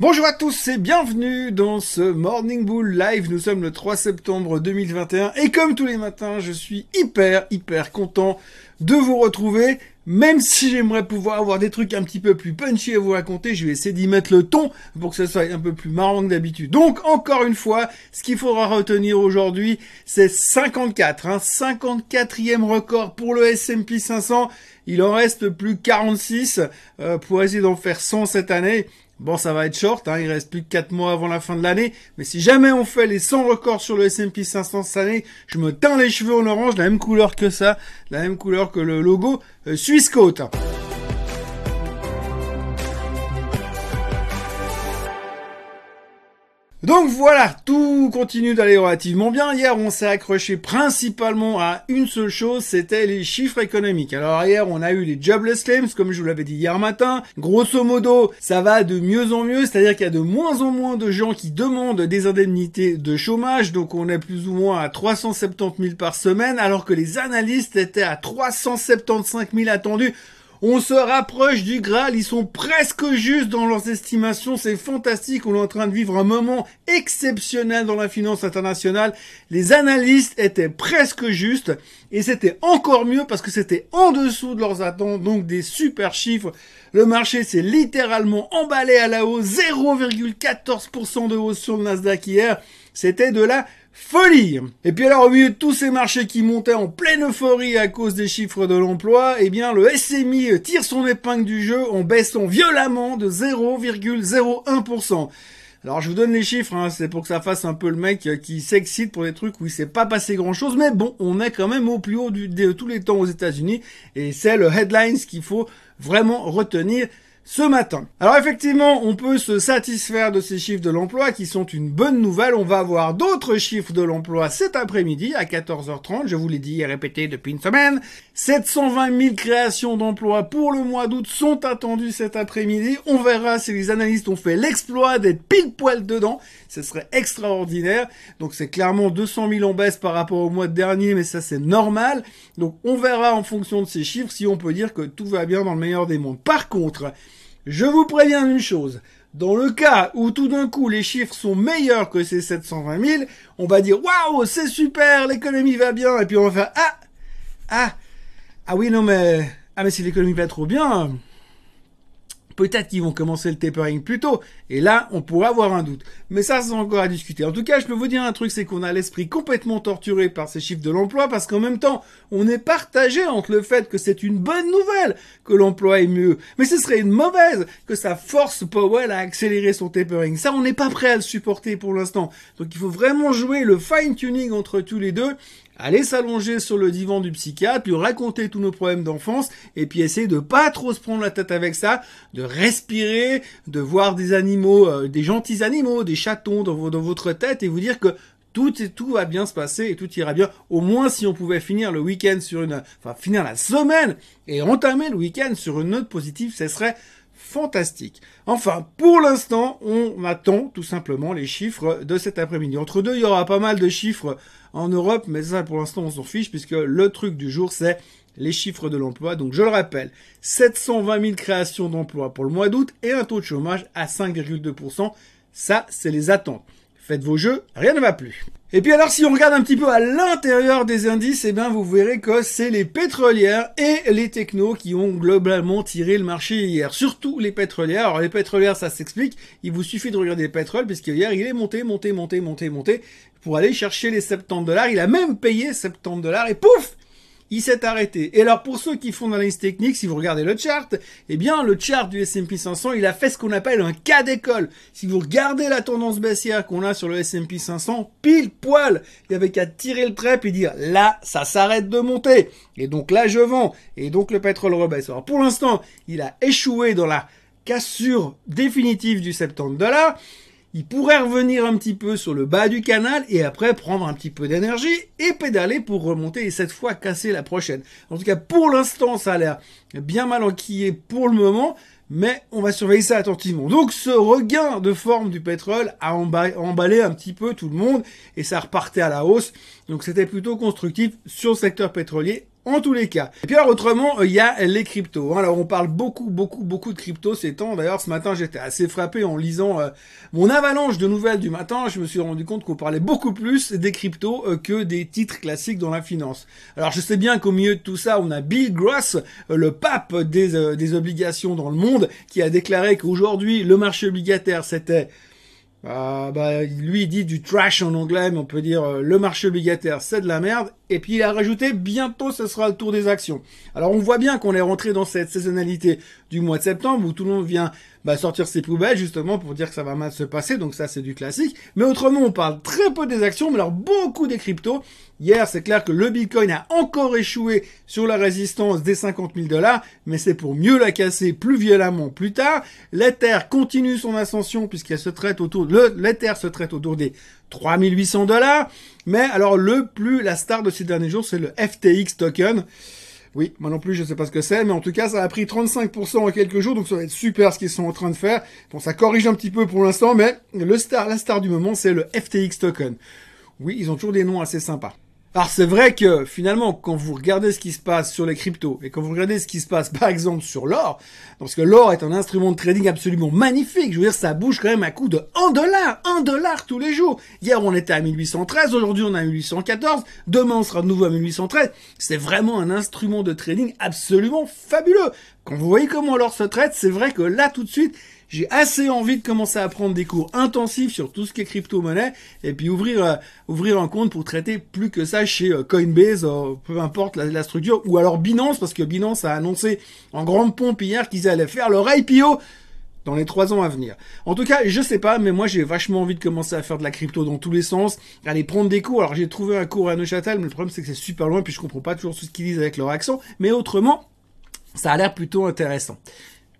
Bonjour à tous et bienvenue dans ce Morning Bull Live. Nous sommes le 3 septembre 2021 et comme tous les matins, je suis hyper hyper content de vous retrouver. Même si j'aimerais pouvoir avoir des trucs un petit peu plus punchy à vous raconter, je vais essayer d'y mettre le ton pour que ce soit un peu plus marrant que d'habitude. Donc, encore une fois, ce qu'il faudra retenir aujourd'hui, c'est 54, hein, 54e record pour le S&P 500. Il en reste plus 46 euh, pour essayer d'en faire 100 cette année. Bon, ça va être short, hein, il reste plus que 4 mois avant la fin de l'année, mais si jamais on fait les 100 records sur le S&P 500 cette année, je me teins les cheveux en orange, la même couleur que ça, la même couleur que le logo euh, Swissquote. Donc voilà, tout continue d'aller relativement bien. Hier, on s'est accroché principalement à une seule chose, c'était les chiffres économiques. Alors hier, on a eu les jobless claims, comme je vous l'avais dit hier matin. Grosso modo, ça va de mieux en mieux, c'est-à-dire qu'il y a de moins en moins de gens qui demandent des indemnités de chômage. Donc on est plus ou moins à 370 000 par semaine, alors que les analystes étaient à 375 000 attendus. On se rapproche du Graal, ils sont presque justes dans leurs estimations, c'est fantastique, on est en train de vivre un moment exceptionnel dans la finance internationale. Les analystes étaient presque justes et c'était encore mieux parce que c'était en dessous de leurs attentes, donc des super chiffres. Le marché s'est littéralement emballé à la hausse, 0,14% de hausse sur le Nasdaq hier. C'était de la folie. Et puis alors au milieu de tous ces marchés qui montaient en pleine euphorie à cause des chiffres de l'emploi, eh bien le SMI tire son épingle du jeu en baissant violemment de 0,01%. Alors je vous donne les chiffres, hein, c'est pour que ça fasse un peu le mec qui s'excite pour des trucs où il s'est pas passé grand chose, mais bon, on est quand même au plus haut de tous les temps aux États-Unis et c'est le headlines qu'il faut vraiment retenir ce matin. Alors effectivement, on peut se satisfaire de ces chiffres de l'emploi qui sont une bonne nouvelle. On va avoir d'autres chiffres de l'emploi cet après-midi à 14h30. Je vous l'ai dit et répété depuis une semaine. 720 000 créations d'emplois pour le mois d'août sont attendues cet après-midi. On verra si les analystes ont fait l'exploit d'être pile poil dedans. Ce serait extraordinaire. Donc c'est clairement 200 000 en baisse par rapport au mois dernier, mais ça c'est normal. Donc on verra en fonction de ces chiffres si on peut dire que tout va bien dans le meilleur des mondes. Par contre, je vous préviens une chose. Dans le cas où tout d'un coup les chiffres sont meilleurs que ces 720 000, on va dire waouh, c'est super, l'économie va bien, et puis on va faire ah, ah, ah oui non mais ah mais si l'économie va trop bien, Peut-être qu'ils vont commencer le tapering plus tôt. Et là, on pourrait avoir un doute. Mais ça, c'est encore à discuter. En tout cas, je peux vous dire un truc, c'est qu'on a l'esprit complètement torturé par ces chiffres de l'emploi parce qu'en même temps, on est partagé entre le fait que c'est une bonne nouvelle que l'emploi est mieux. Mais ce serait une mauvaise que ça force Powell à accélérer son tapering. Ça, on n'est pas prêt à le supporter pour l'instant. Donc, il faut vraiment jouer le fine tuning entre tous les deux aller s'allonger sur le divan du psychiatre, lui raconter tous nos problèmes d'enfance, et puis essayer de pas trop se prendre la tête avec ça, de respirer, de voir des animaux, euh, des gentils animaux, des chatons dans, votre tête, et vous dire que tout tout va bien se passer et tout ira bien. Au moins si on pouvait finir le week-end sur une, enfin finir la semaine et entamer le week-end sur une note positive, ce serait fantastique. Enfin, pour l'instant, on attend tout simplement les chiffres de cet après-midi. Entre deux, il y aura pas mal de chiffres en Europe, mais ça, pour l'instant, on s'en fiche, puisque le truc du jour, c'est les chiffres de l'emploi. Donc, je le rappelle, 720 000 créations d'emplois pour le mois d'août et un taux de chômage à 5,2%. Ça, c'est les attentes. Faites vos jeux, rien ne va plus. Et puis alors si on regarde un petit peu à l'intérieur des indices, eh bien vous verrez que c'est les pétrolières et les technos qui ont globalement tiré le marché hier. Surtout les pétrolières. Alors les pétrolières, ça s'explique. Il vous suffit de regarder le pétrole puisque hier il est monté, monté, monté, monté, monté pour aller chercher les 70 dollars. Il a même payé 70 dollars et pouf il s'est arrêté. Et alors pour ceux qui font l'analyse technique, si vous regardez le chart, eh bien le chart du S&P 500, il a fait ce qu'on appelle un cas d'école. Si vous regardez la tendance baissière qu'on a sur le S&P 500, pile poil, il y avait qu'à tirer le trait et dire là, ça s'arrête de monter. Et donc là, je vends. Et donc le pétrole rebaisse. Alors pour l'instant, il a échoué dans la cassure définitive du 70 dollars il pourrait revenir un petit peu sur le bas du canal et après prendre un petit peu d'énergie et pédaler pour remonter et cette fois casser la prochaine. En tout cas, pour l'instant, ça a l'air bien mal enquillé pour le moment, mais on va surveiller ça attentivement. Donc ce regain de forme du pétrole a emballé un petit peu tout le monde et ça repartait à la hausse. Donc c'était plutôt constructif sur le secteur pétrolier en tous les cas. Et puis alors autrement, il y a les cryptos. Hein. Alors on parle beaucoup, beaucoup, beaucoup de cryptos ces temps. D'ailleurs ce matin j'étais assez frappé en lisant euh, mon avalanche de nouvelles du matin. Je me suis rendu compte qu'on parlait beaucoup plus des cryptos euh, que des titres classiques dans la finance. Alors je sais bien qu'au milieu de tout ça, on a Bill Gross, euh, le pape des, des obligations dans le monde, qui a déclaré qu'aujourd'hui le marché obligataire c'était euh, bah, lui il dit du trash en anglais, mais on peut dire euh, le marché obligataire c'est de la merde. Et puis il a rajouté bientôt ce sera le tour des actions. Alors on voit bien qu'on est rentré dans cette saisonnalité du mois de septembre où tout le monde vient bah, sortir ses poubelles justement pour dire que ça va mal se passer. Donc ça c'est du classique. Mais autrement on parle très peu des actions, mais alors beaucoup des cryptos. Hier c'est clair que le Bitcoin a encore échoué sur la résistance des 50 000 dollars, mais c'est pour mieux la casser plus violemment plus tard. L'Ether continue son ascension puisqu'elle se traite autour, le, l'Ether se traite autour des 3800 dollars. Mais alors le plus, la star de ces derniers jours, c'est le FTX token. Oui, moi non plus, je sais pas ce que c'est, mais en tout cas, ça a pris 35% en quelques jours, donc ça va être super ce qu'ils sont en train de faire. Bon, ça corrige un petit peu pour l'instant, mais le star, la star du moment, c'est le FTX token. Oui, ils ont toujours des noms assez sympas. Alors c'est vrai que finalement, quand vous regardez ce qui se passe sur les cryptos et quand vous regardez ce qui se passe par exemple sur l'or, parce que l'or est un instrument de trading absolument magnifique, je veux dire, ça bouge quand même à coup de 1 dollar, 1 dollar tous les jours. Hier on était à 1813, aujourd'hui on est à 1814, demain on sera de nouveau à 1813. C'est vraiment un instrument de trading absolument fabuleux. Quand vous voyez comment l'or se traite, c'est vrai que là tout de suite, j'ai assez envie de commencer à prendre des cours intensifs sur tout ce qui est crypto-monnaie et puis ouvrir euh, ouvrir un compte pour traiter plus que ça chez euh, Coinbase, euh, peu importe la, structure, ou alors Binance parce que Binance a annoncé en grande pompe hier qu'ils allaient faire leur IPO dans les trois ans à venir. En tout cas, je sais pas, mais moi j'ai vachement envie de commencer à faire de la crypto dans tous les sens, aller prendre des cours. Alors j'ai trouvé un cours à Neuchâtel, mais le problème c'est que c'est super loin, puis je comprends pas toujours ce qu'ils disent avec leur accent, mais autrement, ça a l'air plutôt intéressant.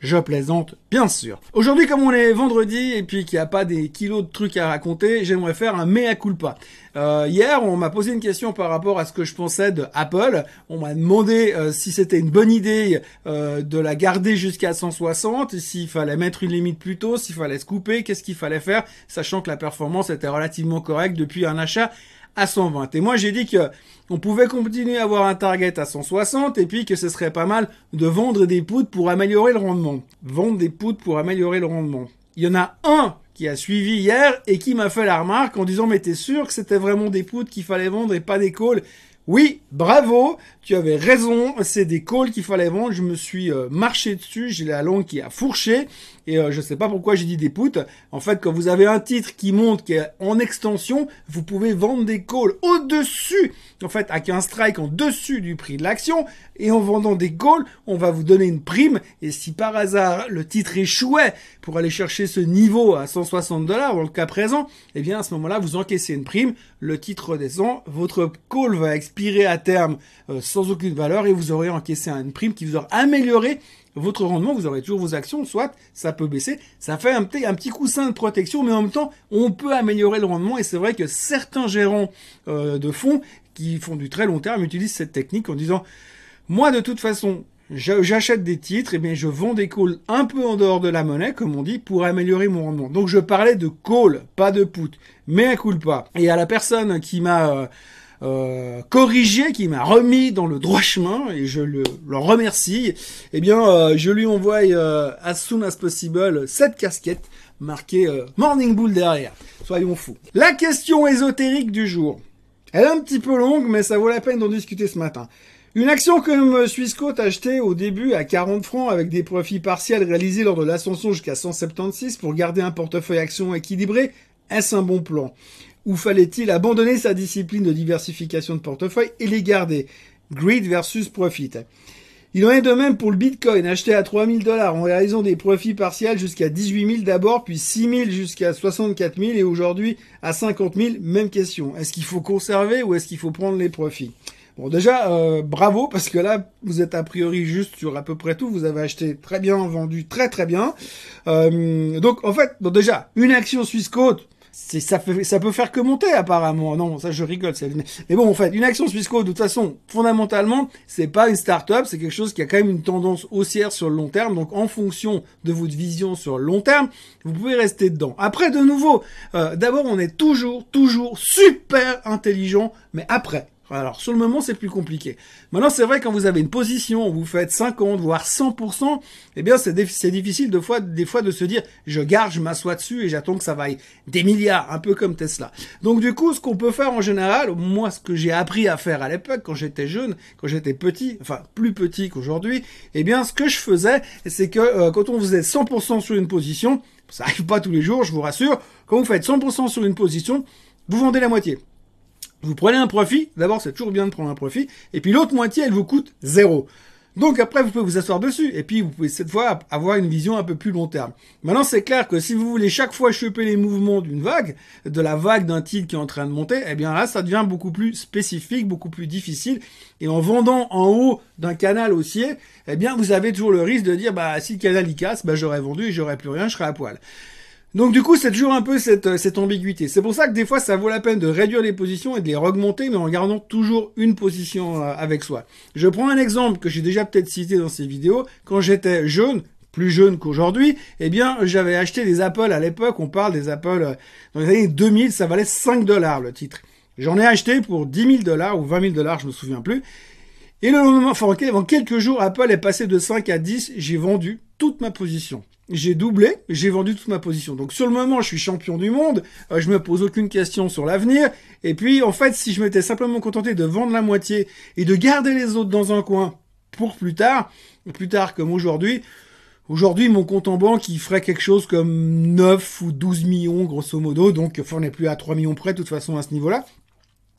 Je plaisante, bien sûr. Aujourd'hui, comme on est vendredi et puis qu'il n'y a pas des kilos de trucs à raconter, j'aimerais faire un mea culpa. Euh, hier, on m'a posé une question par rapport à ce que je pensais de Apple. On m'a demandé euh, si c'était une bonne idée euh, de la garder jusqu'à 160, s'il fallait mettre une limite plus tôt, s'il fallait se couper, qu'est-ce qu'il fallait faire, sachant que la performance était relativement correcte depuis un achat à 120. Et moi, j'ai dit que on pouvait continuer à avoir un target à 160 et puis que ce serait pas mal de vendre des poutres pour améliorer le rendement. Vendre des poutres pour améliorer le rendement. Il y en a un qui a suivi hier et qui m'a fait la remarque en disant mais t'es sûr que c'était vraiment des poutres qu'il fallait vendre et pas des calls oui, bravo, tu avais raison, c'est des calls qu'il fallait vendre, je me suis euh, marché dessus, j'ai la langue qui a fourché, et euh, je sais pas pourquoi j'ai dit des poutres. En fait, quand vous avez un titre qui monte, qui est en extension, vous pouvez vendre des calls au-dessus, en fait, avec un strike en dessus du prix de l'action, et en vendant des calls, on va vous donner une prime, et si par hasard le titre échouait pour aller chercher ce niveau à 160 dollars, dans le cas présent, eh bien à ce moment-là, vous encaissez une prime, le titre redescend, votre call va expirer à terme euh, sans aucune valeur, et vous aurez encaissé une prime qui vous aura amélioré votre rendement, vous aurez toujours vos actions, soit ça peut baisser, ça fait un petit, coussin de protection, mais en même temps, on peut améliorer le rendement, et c'est vrai que certains gérants euh, de fonds qui font du très long terme utilisent cette technique en disant, moi de toute façon, j'achète des titres, et bien je vends des calls un peu en dehors de la monnaie, comme on dit, pour améliorer mon rendement. Donc je parlais de call, pas de put, mais un coup pas. Et à la personne qui m'a euh, euh, corrigé, qui m'a remis dans le droit chemin, et je le, remercie, eh bien, euh, je lui envoie euh, as soon as possible cette casquette marquée Morning Bull derrière. Soyons fous. La question ésotérique du jour. Elle est un petit peu longue, mais ça vaut la peine d'en discuter ce matin. Une action M. Swissquote achetée au début à 40 francs avec des profits partiels réalisés lors de l'ascension jusqu'à 176 pour garder un portefeuille action équilibré, est-ce un bon plan? Ou fallait-il abandonner sa discipline de diversification de portefeuille et les garder? Greed versus profit. Il en est de même pour le Bitcoin, acheté à 3000 dollars en réalisant des profits partiels jusqu'à 18 000 d'abord, puis 6 000 jusqu'à 64 000 et aujourd'hui à 50 000. Même question. Est-ce qu'il faut conserver ou est-ce qu'il faut prendre les profits? Bon, déjà, euh, bravo, parce que là, vous êtes a priori juste sur à peu près tout. Vous avez acheté très bien, vendu très très bien. Euh, donc, en fait, déjà, une action Suisse Côte, ça, fait, ça peut faire que monter apparemment. Non, ça je rigole. Mais bon, en fait, une action Swissquote, de toute façon, fondamentalement, c'est pas une start-up, c'est quelque chose qui a quand même une tendance haussière sur le long terme. Donc, en fonction de votre vision sur le long terme, vous pouvez rester dedans. Après, de nouveau, euh, d'abord, on est toujours, toujours super intelligent, mais après, Alors sur le moment c'est plus compliqué. Maintenant c'est vrai quand vous avez une position vous faites 50 voire 100%, eh bien c'est difficile de fois, des fois de se dire je garde, je m'assois dessus et j'attends que ça vaille des milliards, un peu comme Tesla. Donc du coup ce qu'on peut faire en général, moi ce que j'ai appris à faire à l'époque quand j'étais jeune, quand j'étais petit, enfin plus petit qu'aujourd'hui, eh bien ce que je faisais c'est que euh, quand on faisait 100% sur une position, ça arrive pas tous les jours, je vous rassure, quand vous faites 100% sur une position, vous vendez la moitié. Vous prenez un profit, d'abord c'est toujours bien de prendre un profit, et puis l'autre moitié elle vous coûte zéro. Donc après vous pouvez vous asseoir dessus, et puis vous pouvez cette fois avoir une vision un peu plus long terme. Maintenant c'est clair que si vous voulez chaque fois choper les mouvements d'une vague, de la vague d'un titre qui est en train de monter, eh bien là ça devient beaucoup plus spécifique, beaucoup plus difficile, et en vendant en haut d'un canal haussier, eh bien vous avez toujours le risque de dire bah si le canal y casse, bah j'aurais vendu et j'aurais plus rien, je serais à poil. Donc du coup, c'est toujours un peu cette, euh, cette ambiguïté. C'est pour ça que des fois, ça vaut la peine de réduire les positions et de les augmenter, mais en gardant toujours une position euh, avec soi. Je prends un exemple que j'ai déjà peut-être cité dans ces vidéos. Quand j'étais jeune, plus jeune qu'aujourd'hui, eh bien, j'avais acheté des Apple à l'époque. On parle des Apple euh, dans les années 2000, ça valait 5 dollars le titre. J'en ai acheté pour 10 000 dollars ou 20 000 dollars, je me souviens plus. Et le lendemain, enfin, en quelques jours, Apple est passé de 5 à 10. J'ai vendu toute ma position j'ai doublé, j'ai vendu toute ma position. Donc sur le moment, je suis champion du monde, euh, je me pose aucune question sur l'avenir. Et puis en fait, si je m'étais simplement contenté de vendre la moitié et de garder les autres dans un coin pour plus tard, plus tard comme aujourd'hui, aujourd'hui mon compte en banque il ferait quelque chose comme 9 ou 12 millions grosso modo, donc on n'est plus à 3 millions près de toute façon à ce niveau-là.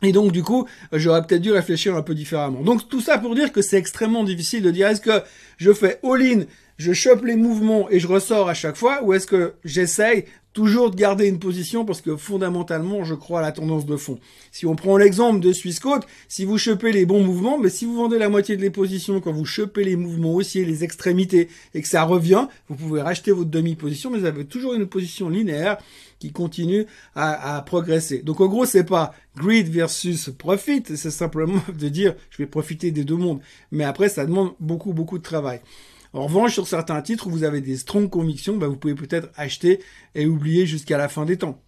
Et donc du coup, j'aurais peut-être dû réfléchir un peu différemment. Donc tout ça pour dire que c'est extrêmement difficile de dire est-ce que je fais all-in je chope les mouvements et je ressors à chaque fois, ou est-ce que j'essaye toujours de garder une position parce que fondamentalement, je crois à la tendance de fond. Si on prend l'exemple de Swissquote, si vous chopez les bons mouvements, mais si vous vendez la moitié de les positions quand vous chopez les mouvements haussiers, les extrémités, et que ça revient, vous pouvez racheter votre demi-position, mais vous avez toujours une position linéaire qui continue à, à progresser. Donc en gros, c'est pas greed versus profit, c'est simplement de dire je vais profiter des deux mondes. Mais après, ça demande beaucoup, beaucoup de travail. En revanche, sur certains titres où vous avez des strong convictions, bah, vous pouvez peut-être acheter et oublier jusqu'à la fin des temps.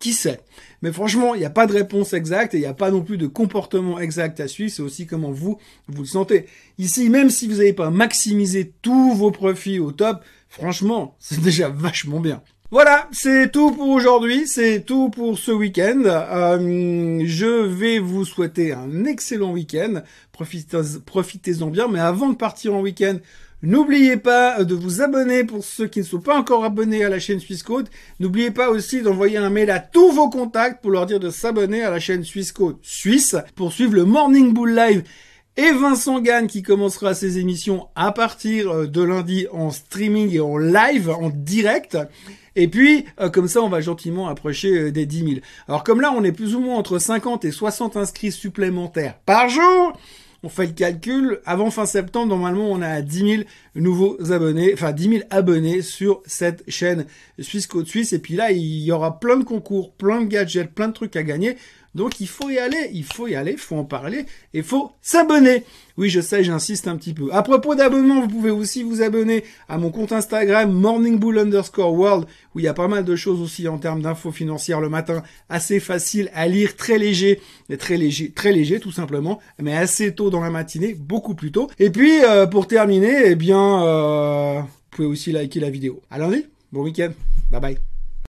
Qui sait? Mais franchement, il n'y a pas de réponse exacte et il n'y a pas non plus de comportement exact à suivre. C'est aussi comment vous, vous le sentez. Ici, même si vous n'avez pas maximisé tous vos profits au top, franchement, c'est déjà vachement bien. Voilà, c'est tout pour aujourd'hui, c'est tout pour ce week-end. Euh, je vais vous souhaiter un excellent week-end. Profitez-en bien, mais avant de partir en week-end, N'oubliez pas de vous abonner pour ceux qui ne sont pas encore abonnés à la chaîne Suisse. N'oubliez pas aussi d'envoyer un mail à tous vos contacts pour leur dire de s'abonner à la chaîne Suisse Suisse pour suivre le Morning Bull Live et Vincent Gann qui commencera ses émissions à partir euh, de lundi en streaming et en live, en direct. Et puis, euh, comme ça, on va gentiment approcher euh, des 10 000. Alors comme là, on est plus ou moins entre 50 et 60 inscrits supplémentaires par jour on fait le calcul, avant fin septembre, normalement, on a 10 000 nouveaux abonnés, enfin 10 000 abonnés sur cette chaîne Suisse Côte Suisse. Et puis là, il y aura plein de concours, plein de gadgets, plein de trucs à gagner. Donc il faut y aller, il faut y aller, il faut en parler, et il faut s'abonner. Oui, je sais, j'insiste un petit peu. À propos d'abonnement, vous pouvez aussi vous abonner à mon compte Instagram morningbull underscore world, où il y a pas mal de choses aussi en termes d'infos financières le matin, assez facile à lire, très léger, très léger, très léger tout simplement, mais assez tôt dans la matinée, beaucoup plus tôt. Et puis, euh, pour terminer, eh bien, euh, vous pouvez aussi liker la vidéo. À lundi, bon week-end, bye bye.